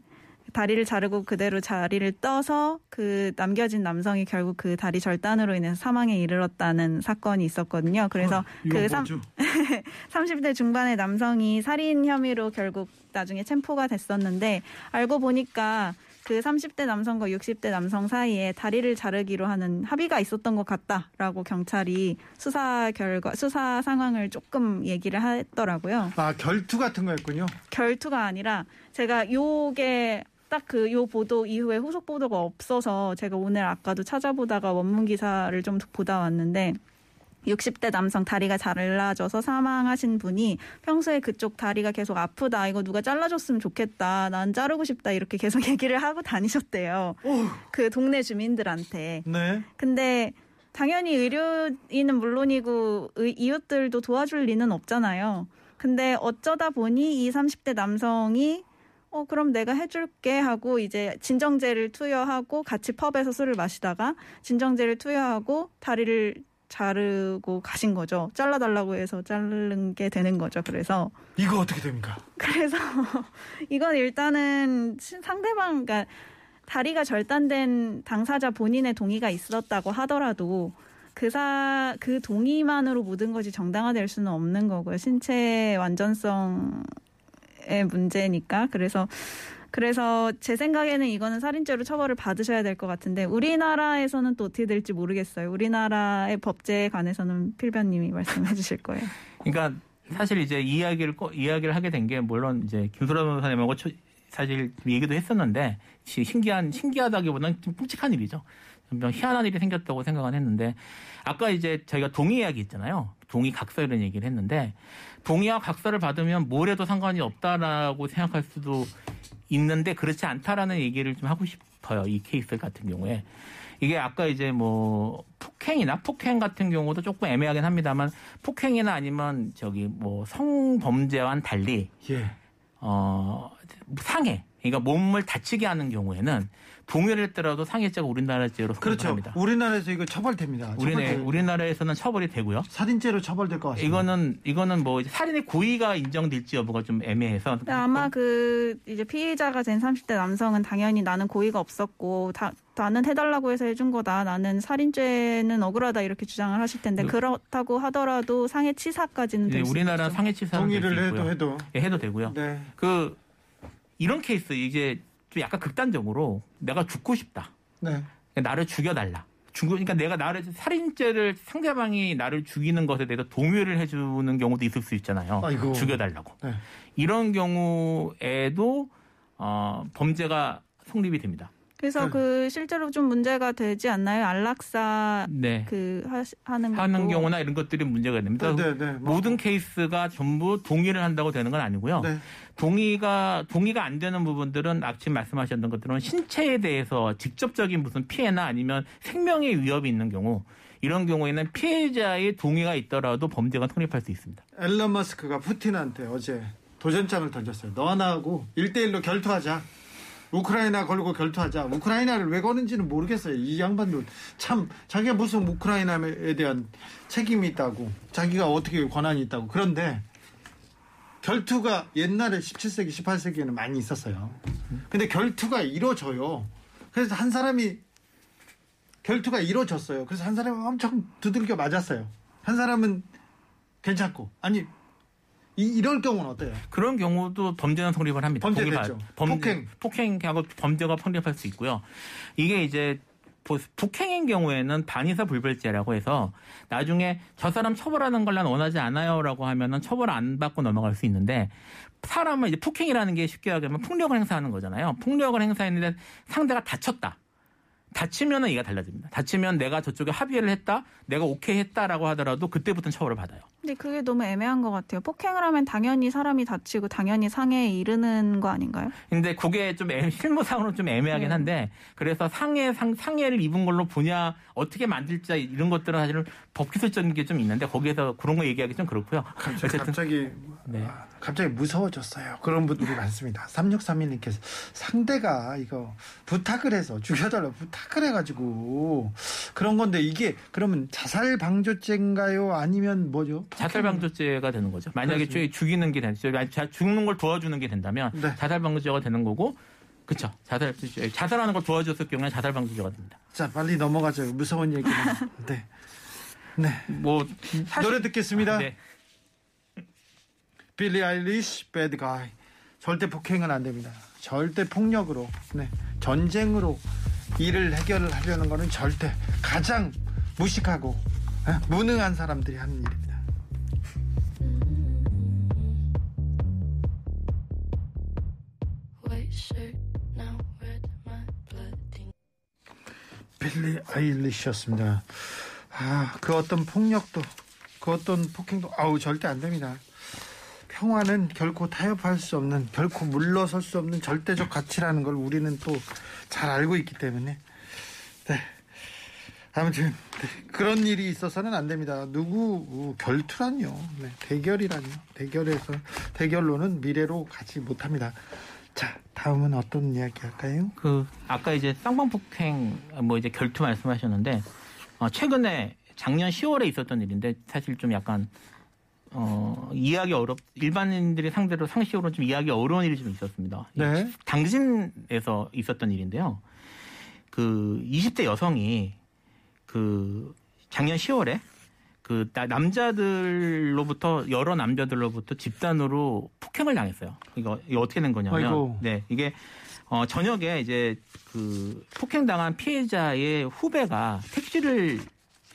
다리를 자르고 그대로 자리를 떠서 그 남겨진 남성이 결국 그 다리 절단으로 인해서 사망에 이르렀다는 사건이 있었거든요. 그래서 어, 그 삼, 뭐죠? 30대 중반의 남성이 살인 혐의로 결국 나중에 체포가 됐었는데 알고 보니까 그 30대 남성과 60대 남성 사이에 다리를 자르기로 하는 합의가 있었던 것 같다라고 경찰이 수사 결과 수사 상황을 조금 얘기를 했더라고요. 아 결투 같은 거였군요. 결투가 아니라 제가 요게 딱 그 요 보도 이후에 후속 보도가 없어서 제가 오늘 아까도 찾아보다가 원문 기사를 좀 보다 왔는데 60대 남성 다리가 잘라져서 사망하신 분이 평소에 그쪽 다리가 계속 아프다 이거 누가 잘라줬으면 좋겠다 난 자르고 싶다 이렇게 계속 얘기를 하고 다니셨대요 그 동네 주민들한테 네. 근데 당연히 의료인은 물론이고 의- 이웃들도 도와줄 리는 없잖아요. 근데 어쩌다 보니 이 30대 남성이 어 그럼 내가 해줄게 하고 이제 진정제를 투여하고 같이 펍에서 술을 마시다가 진정제를 투여하고 다리를 자르고 가신 거죠. 잘라달라고 해서 자른 게 되는 거죠. 그래서 이거 어떻게 됩니까? 그래서 이건 일단은 시- 상대방 그러니까 다리가 절단된 당사자 본인의 동의가 있었다고 하더라도 그사 그 동의만으로 모든 것이 정당화될 수는 없는 거고요. 신체 완전성의 문제니까 그래서 그래서 제 생각에는 이거는 살인죄로 처벌을 받으셔야 될 것 같은데 우리나라에서는 또 어떻게 될지 모르겠어요. 우리나라의 법제에 관해서는 필변님이 말씀해 주실 거예요. 그러니까 사실 이제 이야기를 꺼- 이야기를 하게 된 게 물론 이제 김소라 변호사님하고 초- 사실 얘기도 했었는데 시- 신기한 신기하다기보다는 좀 끔찍한 일이죠. 좀 희한한 일이 생겼다고 생각은 했는데 아까 이제 저희가 동의 이야기 있잖아요. 동의 각서 이런 얘기를 했는데 동의와 각서를 받으면 뭘 해도 상관이 없다라고 생각할 수도 있는데 그렇지 않다라는 얘기를 좀 하고 싶어요. 이 케이스 같은 경우에 이게 아까 이제 뭐 폭행이나 폭행 같은 경우도 조금 애매하긴 합니다만 폭행이나 아니면 저기 뭐 성범죄와는 달리 예. 어 상해 그러니까 몸을 다치게 하는 경우에는 동의를 했더라도 상해죄가 우리나라죄로 그렇죠. 합니다. 우리나라에서 이거 처벌됩니다. 우리네. 우리나라에서는 처벌이 되고요. 살인죄로 처벌될 것 같습니다. 이거는 이거는 뭐 살인의 고의가 인정될지 여부가 좀 애매해서 아마 그 이제 피의자가 된 30대 남성은 당연히 나는 고의가 없었고 다, 나는 해달라고 해서 해준 거다. 나는 살인죄는 억울하다 이렇게 주장을 하실 텐데 그- 그렇다고 하더라도 상해 치사까지는 이제 될수 우리나라 될수 동의를 있고요. 해도 해도. 예, 해도 되고요. 네. 그 이런 케이스 이제 좀 약간 극단적으로 내가 죽고 싶다. 네. 나를 죽여달라. 죽 그러니까 내가 나를 살인죄를 상대방이 나를 죽이는 것에 대해서 동의를 해주는 경우도 있을 수 있잖아요. 아이고. 죽여달라고. 네. 이런 경우에도 어, 범죄가 성립이 됩니다. 그래서 네. 그 실제로 좀 문제가 되지 않나요? 안락사 네. 그 하시, 하는 하는. 경우나 이런 것들이 문제가 됩니다. 네, 네, 네. 뭐- 모든 케이스가 전부 동의를 한다고 되는 건 아니고요. 네. 동의가 동의가 안 되는 부분들은 아침 말씀하셨던 것들은 신체에 대해서 직접적인 무슨 피해나 아니면 생명의 위협이 있는 경우 이런 경우에는 피해자의 동의가 있더라도 범죄가 성립할 수 있습니다. 앨런 머스크가 푸틴한테 어제 도전장을 던졌어요. 너와 나하고 1대1로 결투하자. 우크라이나 걸고 결투하자. 우크라이나를 왜 거는지는 모르겠어요. 이 양반도 참 자기가 무슨 우크라이나에 대한 책임이 있다고 자기가 어떻게 권한이 있다고 그런데 결투가 옛날에 17세기 18세기에는 많이 있었어요. 근데 결투가 이루어져요. 그래서 한 사람이 결투가 이루어졌어요. 그래서 한 사람이 엄청 두들겨 맞았어요. 한 사람은 괜찮고 아니 이, 이럴 경우는 어때요? 그런 경우도 범죄는 성립을 합니다. 범죄 동의가- 됐죠. 범죄, 폭행. 폭행하고 범죄가 성립할 수 있고요. 이게 이제 보- 북행인 경우에는 반의사 불벌죄라고 해서 나중에 저 사람 처벌하는 걸 난 원하지 않아요라고 하면은 처벌 안 받고 넘어갈 수 있는데 사람을 이제 폭행이라는 게 쉽게 하면 폭력을 행사하는 거잖아요. 폭력을 행사했는데 상대가 다쳤다. 다치면은 이가 달라집니다. 다치면 내가 저쪽에 합의를 했다, 내가 오케이 했다라고 하더라도 그때부터는 처벌을 받아요. 근데 그게 너무 애매한 것 같아요. 폭행을 하면 당연히 사람이 다치고 당연히 상해에 이르는 거 아닌가요? 근데 그게 좀 애- 실무상으로 좀 애매하긴 네. 한데 그래서 상해 상, 상해를 입은 걸로 보냐 어떻게 만들자 이런 것들은 사실은 법기술적인 게 좀 있는데 거기에서 그런 거 얘기하기 좀 그렇고요. 갑자기, 어쨌든 갑자기 네. 아, 갑자기 무서워졌어요. 그런 분들이 많습니다. 3631님께서 상대가 이거 부탁을 해서 죽여달라 부탁 을 해가지고 그런 건데 이게 그러면 자살 방조죄인가요? 아니면 뭐죠? 자살 방조죄가 되는 거죠. 만약에 그렇습니다. 죽- 죽이는 게 된, 자- 죽는 걸 도와주는 게 된다면 네. 자살 방조죄가 되는 거고, 그렇죠. 자살 자살하는 걸 도와줬을 경우에 자살 방조죄가 됩니다. 자 빨리 넘어가죠. 무서운 얘기는. 네. 네. 뭐 사실- 노래 듣겠습니다. 네. 빌리 아일리시 배드 가이. 절대 폭행은 안 됩니다. 절대 폭력으로 네. 전쟁으로 일을 해결하려는 거는 절대 가장 무식하고 예, 무능한 사람들이 하는 일입니다. 빌리 아일리시였습니다. 아, 그 어떤 폭력도, 그 어떤 폭행도, 아우, 절대 안 됩니다. 평화는 결코 타협할 수 없는, 결코 물러설 수 없는 절대적 가치라는 걸 우리는 또 잘 알고 있기 때문에. 네. 아무튼, 네, 그런 일이 있어서는 안 됩니다. 누구, 어, 결투란요. 네, 대결이란요. 대결에서, 대결로는 미래로 가지 못합니다. 자, 다음은 어떤 이야기 할까요? 그 아까 이제 쌍방폭행 뭐 이제 결투 말씀하셨는데 어, 최근에 작년 10월에 있었던 일인데 사실 좀 약간 어, 이해하기 어렵 일반인들이 상대로 상식으로 좀 이해하기 어려운 일이 좀 있었습니다. 네. 당진에서 있었던 일인데요. 그 20대 여성이 그 작년 10월에 그 나- 남자들로부터 여러 남자들로부터 집단으로 폭행을 당했어요. 이거, 이거 어떻게 된 거냐면 아이고. 네 이게 어 저녁에 이제 그 폭행 당한 피해자의 후배가 택시를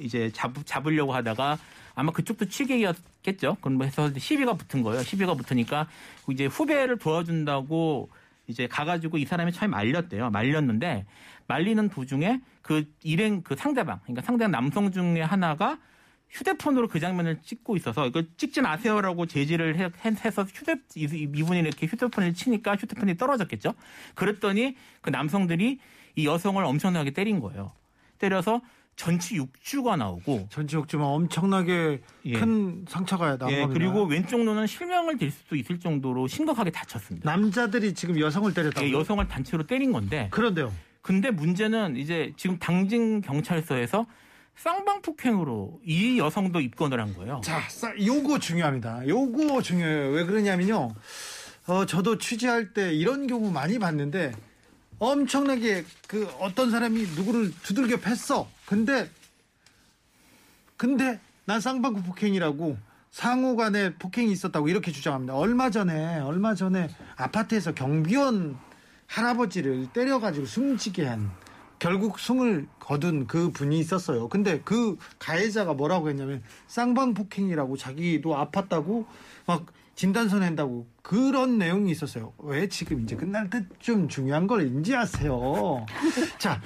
이제 잡, 잡으려고 하다가 아마 그쪽도 취객이었 겠죠. 그럼 뭐 해서 시비가 붙은 거예요. 시비가 붙으니까 이제 후배를 도와준다고 이제 가가지고 이 사람이 처음에 말렸대요. 말렸는데 말리는 도중에 그 일행 그 상대방, 그러니까 상대방 남성 중에 하나가 휴대폰으로 그 장면을 찍고 있어서 이거 찍지 마세요라고 제지를 해, 해서 휴대 이- 이분이 이렇게 휴대폰을 치니까 휴대폰이 떨어졌겠죠. 그랬더니 그 남성들이 이 여성을 엄청나게 때린 거예요. 때려서 전치 6주가 나오고 전지옥지만 엄청나게 예. 큰 상처가 나온 예. 그리고 왼쪽 눈은 실명을 될 수도 있을 정도로 심각하게 다쳤습니다. 남자들이 지금 여성을 때렸다고. 예, 여성을 단체로 때린 건데 그런데요. 근데 문제는 이제 지금 당진 경찰서에서 쌍방폭행으로 이 여성도 입건을 한 거예요. 자, 싸- 요거 중요합니다. 요거 중요해요. 왜 그러냐면요. 어, 저도 취재할 때 이런 경우 많이 봤는데 엄청나게 그 어떤 사람이 누구를 두들겨 팼어. 근데 근데 난 쌍방구 폭행이라고 상호 간에 폭행이 있었다고 이렇게 주장합니다. 얼마 전에 얼마 전에 아파트에서 경비원 할아버지를 때려가지고 숨지게 한 결국 숨을 거둔 그 분이 있었어요. 근데 그 가해자가 뭐라고 했냐면 쌍방 폭행이라고 자기도 아팠다고 막 진단서 낸다고 그런 내용이 있었어요. 왜 지금 이제 끝날 때좀 중요한 걸 인지하세요. 자,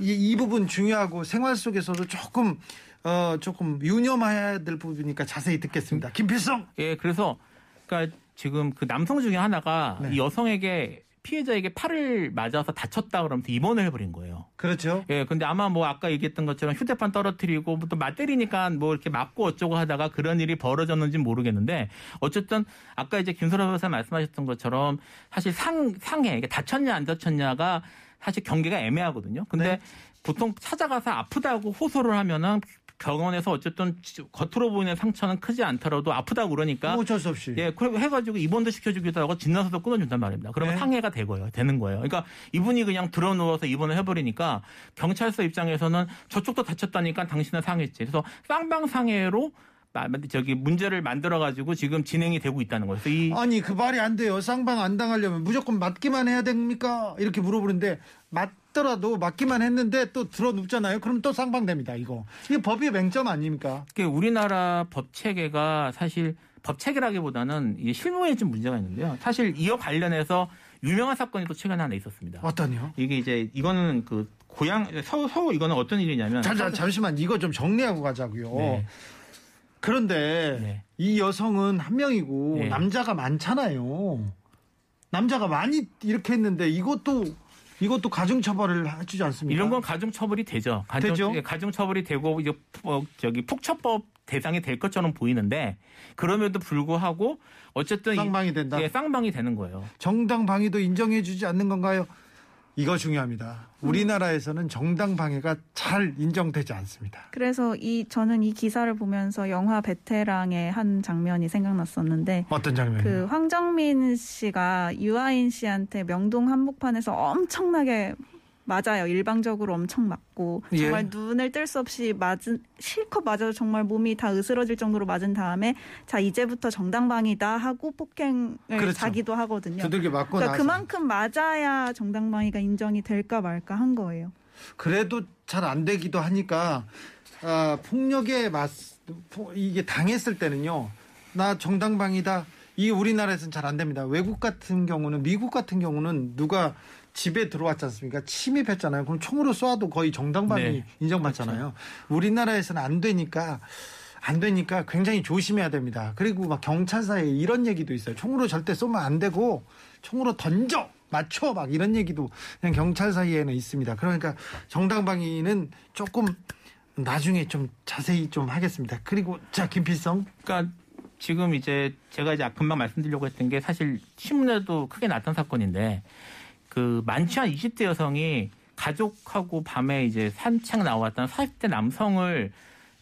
이, 이 부분 중요하고 생활 속에서도 조금 어 조금 유념해야 될 부분이니까 자세히 듣겠습니다. 김필성. 예, 그래서 그러니까 지금 그 남성 중에 하나가 네. 이 여성에게 피해자에게 팔을 맞아서 다쳤다 그러면서 입원을 해버린 거예요. 그렇죠. 예, 근데 아마 뭐 아까 얘기했던 것처럼 휴대폰 떨어뜨리고 또 맞때리니까 뭐 이렇게 맞고 어쩌고 하다가 그런 일이 벌어졌는지 는 모르겠는데 어쨌든 아까 이제 김소라 변호사 말씀하셨던 것처럼 사실 상 상해 이게 다쳤냐 안 다쳤냐가 사실 경계가 애매하거든요. 근데 네. 보통 찾아가서 아프다고 호소를 하면은 병원에서 어쨌든 겉으로 보이는 상처는 크지 않더라도 아프다고 그러니까 뭐 어쩔 수 없이. 예, 그리고 해가지고 입원도 시켜주기도 하고 진단서도 끊어준단 말입니다. 그러면 네. 상해가 되고요, 되는 거예요. 그러니까 이분이 그냥 들어 누워서 입원을 해버리니까 경찰서 입장에서는 저쪽도 다쳤다니까 당신은 상했지. 그래서 쌍방 상해로 마- 저기 문제를 만들어 가지고 지금 진행이 되고 있다는 거예요. 이 아니 그 말이 안 돼요. 쌍방 안 당하려면 무조건 맞기만 해야 됩니까? 이렇게 물어보는데 맞 더라도 맞기만 했는데 또 들어 눕잖아요. 그럼 또 쌍방 됩니다. 이거 이게 법의 맹점 아닙니까? 그 우리나라 법 체계가 사실 법 체계라기보다는 이게 실무에 좀 문제가 있는데요. 사실 이와 관련해서 유명한 사건이 또 최근에 하나 있었습니다. 어떠냐? 이게 이제 이거는 그 고향 서울 서울 이거는 어떤 일이냐면 자, 자, 잠시만 이거 좀 정리하고 가자고요. 네. 그런데 네. 이 여성은 한 명이고 네. 남자가 많잖아요. 남자가 많이 이렇게 했는데 이것도 이것도 가중 처벌을 해주지 않습니까? 이런 건 가중 처벌이 되죠. 가중, 되죠? 예, 가중 처벌이 되고 이제 어, 저기 폭처법 대상이 될 것처럼 보이는데 그럼에도 불구하고 어쨌든 이- 쌍방이 된다. 예, 쌍방이 되는 거예요. 정당 방위도 인정해주지 않는 건가요? 이거 중요합니다. 우리나라에서는 정당 방위가 잘 인정되지 않습니다. 그래서 이 저는 이 기사를 보면서 영화 베테랑의 한 장면이 생각났었는데 어떤 장면이요? 그 황정민 씨가 유아인 씨한테 명동 한복판에서 엄청나게 맞아요. 일방적으로 엄청 맞고 예. 정말 눈을 뜰 수 없이 맞은 실컷 맞아서 정말 몸이 다 으스러질 정도로 맞은 다음에 자 이제부터 정당방위다 하고 폭행을 그렇죠. 자기도 하거든요. 두들겨 맞고 그러니까 나서 그만큼 맞아야 정당방위가 인정이 될까 말까 한 거예요. 그래도 잘 안 되기도 하니까 아, 폭력에 맞 포- 이게 당했을 때는요. 나 정당방위다. 이게 우리나라에서는 잘 안 됩니다. 외국 같은 경우는 미국 같은 경우는 누가 집에 들어왔지 않습니까? 침입했잖아요. 그럼 총으로 쏴도 거의 정당방위 네. 인정받잖아요. 우리나라에서는 안 되니까 안 되니까 굉장히 조심해야 됩니다. 그리고 막 경찰사에 이런 얘기도 있어요. 총으로 절대 쏘면 안 되고 총으로 던져 맞춰 막 이런 얘기도 그냥 경찰 사이에는 있습니다. 그러니까 정당방위는 조금 나중에 좀 자세히 좀 하겠습니다. 그리고 자 김필성 그러니까 지금 이제 제가 이제 금방 말씀드리려고 했던 게 사실 신문에도 크게 났던 사건인데 그 많지 않은 20대 여성이 가족하고 밤에 이제 산책 나왔던 40대 남성을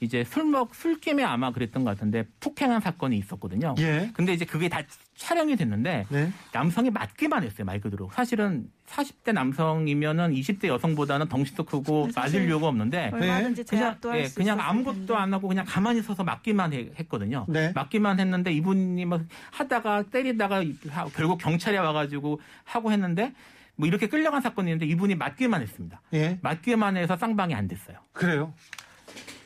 이제 술먹 술김에 아마 그랬던 것 같은데 폭행한 사건이 있었거든요. 예. 근데 이제 그게 다 촬영이 됐는데 네. 남성이 맞기만 했어요 말 그대로. 사실은 40대 남성이면은 20대 여성보다는 덩치도 크고 네, 사실 맞을 이유가 없는데 얼마든지 그냥 제압도 할 예, 수 그냥 아무것도. 안 하고 그냥 가만히 서서 맞기만 해- 했거든요. 네. 맞기만 했는데 이분이 막 하다가 때리다가 하- 결국 경찰에 와가지고 하고 했는데 뭐 이렇게 끌려간 사건이 있는데 이분이 맞기만 했습니다. 예. 맞기만 해서 쌍방이 안 됐어요. 그래요.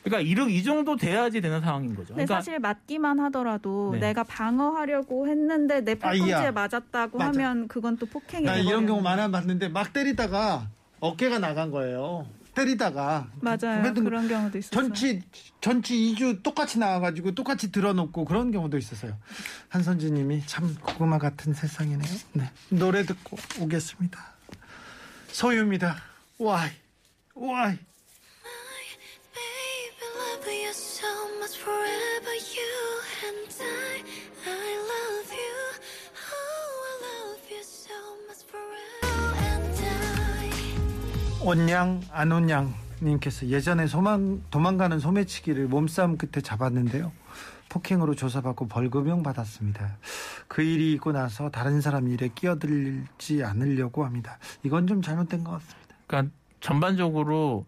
그러니까 이 정도 돼야지 되는 상황인 거죠. 근데 그러니까 사실 맞기만 하더라도 네. 내가 방어하려고 했는데 내 팔꿈치에. 맞았다고 맞아. 하면 그건 또 폭행이 나 이런 경우 많아 봤는데 막 때리다가 어깨가 나간 거예요. 때리다가 맞아요. 그런 경우도 있었어요. 전치 전치 2주 똑같이 나와가지고 똑같이 들어놓고 그런 경우도 있었어요. 한선주님이 참 고구마 같은 세상이네요. 네 노래 듣고 오겠습니다. 소유입니다. Why? Why? Baby, love you so much forever, you and I. I 온양 안 온양 님께서 예전에 소망, 도망가는 소매치기를 몸싸움 끝에 잡았는데요. 폭행으로 조사받고 벌금형 받았습니다. 그 일이 있고 나서 다른 사람 일에 끼어들지 않으려고 합니다. 이건 좀 잘못된 것 같습니다. 그러니까 전반적으로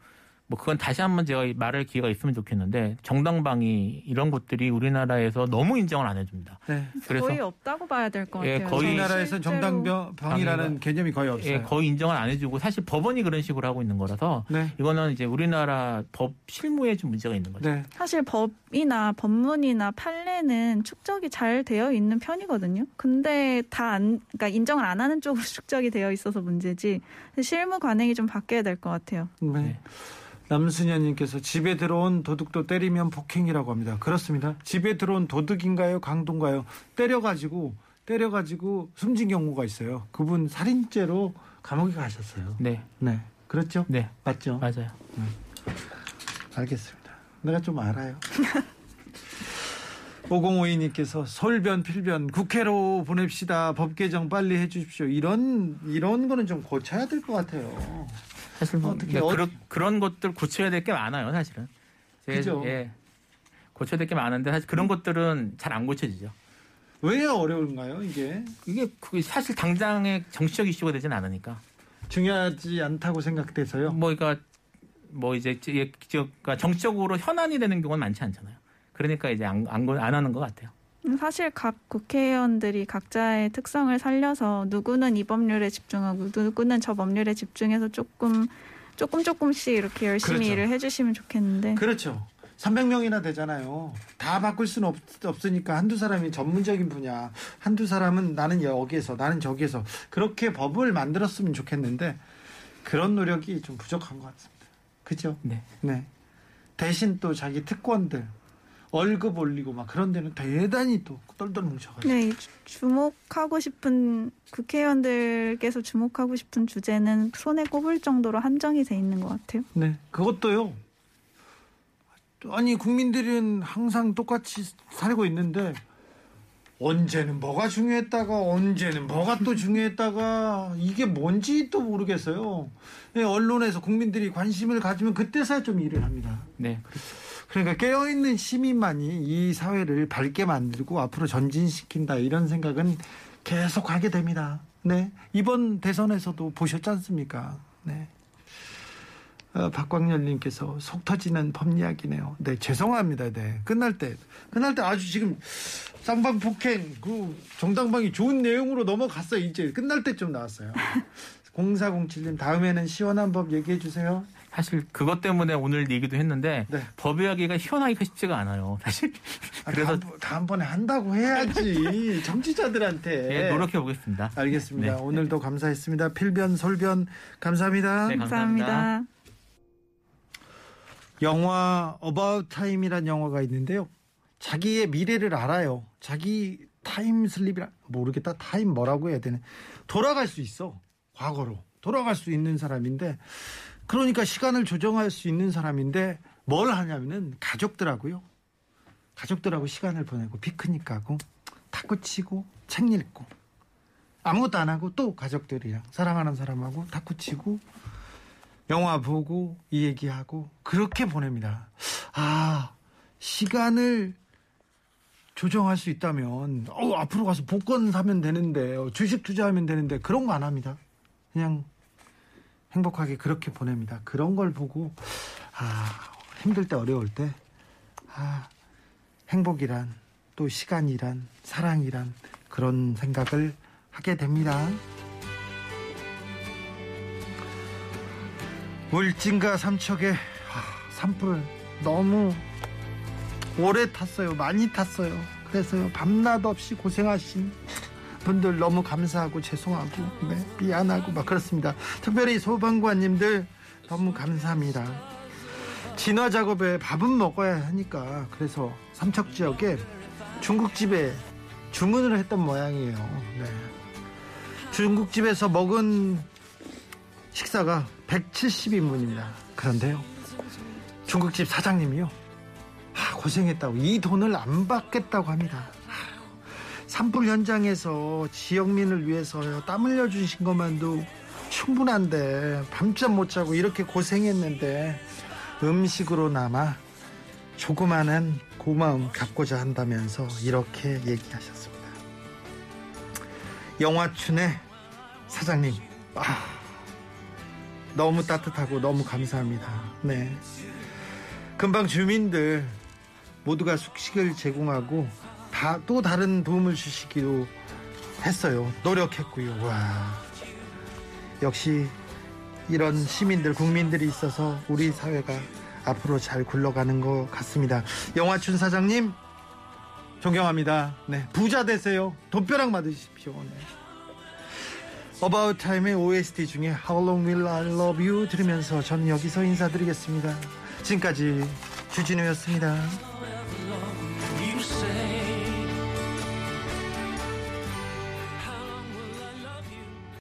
뭐 그건 다시 한번 제가 말할 기회가 있으면 좋겠는데 정당방위 이런 것들이 우리나라에서 너무 인정을 안 해줍니다. 네. 그래서 거의 없다고 봐야 될것 예, 같아요. 거의- 우리나라에서는 실제로 정당방위라는 개념이 거의 없어요. 예, 거의 인정을 안 해주고 사실 법원이 그런 식으로 하고 있는 거라서 네. 이거는 이제 우리나라 법 실무에 좀 문제가 있는 거죠. 네. 사실 법이나 법문이나 판례는 축적이 잘 되어 있는 편이거든요. 근데 다 안, 그러니까 인정을 안 하는 쪽으로 축적이 되어 있어서 문제지. 실무 관행이 좀 바뀌어야 될 것 같아요. 네. 네. 남순현님께서 집에 들어온 도둑도 때리면 폭행이라고 합니다. 그렇습니다. 집에 들어온 도둑인가요? 강도인가요? 때려가지고 때려가지고 숨진 경우가 있어요. 그분 살인죄로 감옥에 가셨어요. 네, 네, 그렇죠? 네, 맞죠? 맞아요. 알겠습니다. 내가 좀 알아요. 5052님께서 솔변 필변 국회로 보냅시다. 법 개정 빨리 해주십시오. 이런 이런 거는 좀 고쳐야 될 것 같아요. 사실 뭐 어떻게 그러니까 어- 그런 그런 것들 고쳐야 될 게 많아요, 사실은. 제- 그죠? 예, 고쳐야 될 게 많은데 사실 그런 것들은 잘 안 고쳐지죠. 왜 어려운가요? 이게 이게 그 사실 당장의 정치적 이슈가 되진 않으니까. 중요하지 않다고 생각돼서요. 뭐 그러니까 뭐 이제 그러니까 정치적으로 현안이 되는 경우는 많지 않잖아요. 그러니까 이제 안, 안, 안 하는 것 같아요. 사실 각 국회의원들이 각자의 특성을 살려서 누구는 이 법률에 집중하고 누구는 저 법률에 집중해서 조금 조금 조금씩 이렇게 열심히 그렇죠. 일을 해주시면 좋겠는데 그렇죠. 300명이나 되잖아요. 다 바꿀 수는 없, 없으니까 한두 사람이 전문적인 분야, 한두 사람은 나는 여기에서, 나는 저기에서 그렇게 법을 만들었으면 좋겠는데 그런 노력이 좀 부족한 것 같습니다. 그죠? 네. 네. 대신 또 자기 특권들 월급 올리고 막 그런 데는 대단히 또 똘똘 뭉쳐가지고. 네, 주- 주목하고 싶은 국회의원들께서 주목하고 싶은 주제는 손에 꼽을 정도로 한정이 돼 있는 것 같아요. 네, 그것도요. 아니 국민들은 항상 똑같이 살고 있는데 언제는 뭐가 중요했다가 언제는 뭐가 또 중요했다가 이게 뭔지 또 모르겠어요. 예, 언론에서 국민들이 관심을 가지면 그때서야 좀 일을 합니다. 네. 그 러니까 깨어있는 시민만이 이 사회를 밝게 만들고 앞으로 전진시킨다 이런 생각은 계속 하게 됩니다. 네. 이번 대선에서도 보셨지 않습니까? 네. 어, 박광열님께서 속 터지는 법 이야기네요. 네, 죄송합니다. 네, 끝날 때 끝날 때 아주 지금 쌍방 폭행 그 정당방이 좋은 내용으로 넘어갔어요. 이제 끝날 때좀 나왔어요. 0407님 다음에는 시원한 법 얘기해 주세요. 사실 그것 때문에 오늘 얘기도 했는데 네. 법 이야기가 시원하기가 쉽지가 않아요. 사실 아, 그래서 다음, 다음번에 한다고 해야지 정치자들한테. 예, 노력해 보겠습니다. 알겠습니다. 네. 오늘도 감사했습니다. 필변 솔변 감사합니다. 네, 감사합니다. 감사합니다. 영화 About Time이란 영화가 있는데요. 자기의 미래를 알아요. 자기 time slip이라 모르겠다. time 뭐라고 해야 되나? 돌아갈 수 있어. 과거로 돌아갈 수 있는 사람인데 그러니까 시간을 조정할 수 있는 사람인데 뭘 하냐면은 가족들하고요. 가족들하고 시간을 보내고 피크닉 가고 탁구 치고 책 읽고 아무것도 안 하고 또 가족들이랑 사랑하는 사람하고 탁구 치고 영화 보고 이 얘기하고 그렇게 보냅니다. 아 시간을 조정할 수 있다면 어, 앞으로 가서 복권 사면 되는데 어, 주식 투자하면 되는데 그런 거 안 합니다. 그냥 행복하게 그렇게 보냅니다. 그런 걸 보고 아 힘들 때 어려울 때 아, 행복이란 또 시간이란 사랑이란 그런 생각을 하게 됩니다. 울진과 삼척에 아, 산불 너무 오래 탔어요. 많이 탔어요. 그래서요 밤낮 없이 고생하신 분들 너무 감사하고 죄송하고 네, 미안하고 막 그렇습니다. 특별히 소방관님들 너무 감사합니다. 진화 작업에 밥은 먹어야 하니까 그래서 삼척 지역에 중국집에 주문을 했던 모양이에요. 네. 중국집에서 먹은 식사가 170인분입니다. 그런데요. 중국집 사장님이요. 아, 고생했다고 이 돈을 안 받겠다고 합니다. 산불 현장에서 지역민을 위해서 땀 흘려 주신 것만도 충분한데 밤잠 못 자고 이렇게 고생했는데 음식으로나마 조그마한 고마움 갖고자 한다면서 이렇게 얘기하셨습니다. 영화춘의 사장님, 아, 너무 따뜻하고 너무 감사합니다. 네. 금방 주민들 모두가 숙식을 제공하고 다 또 다른 도움을 주시기로 했어요. 노력했고요. 와. 역시 이런 시민들, 국민들이 있어서 우리 사회가 앞으로 잘 굴러가는 것 같습니다. 영화춘 사장님, 존경합니다. 네. 부자 되세요. 돈벼락 맞으십시오. 네. About Time의 OST 중에 How Long Will I Love You 들으면서 저는 여기서 인사드리겠습니다. 지금까지 주진우였습니다.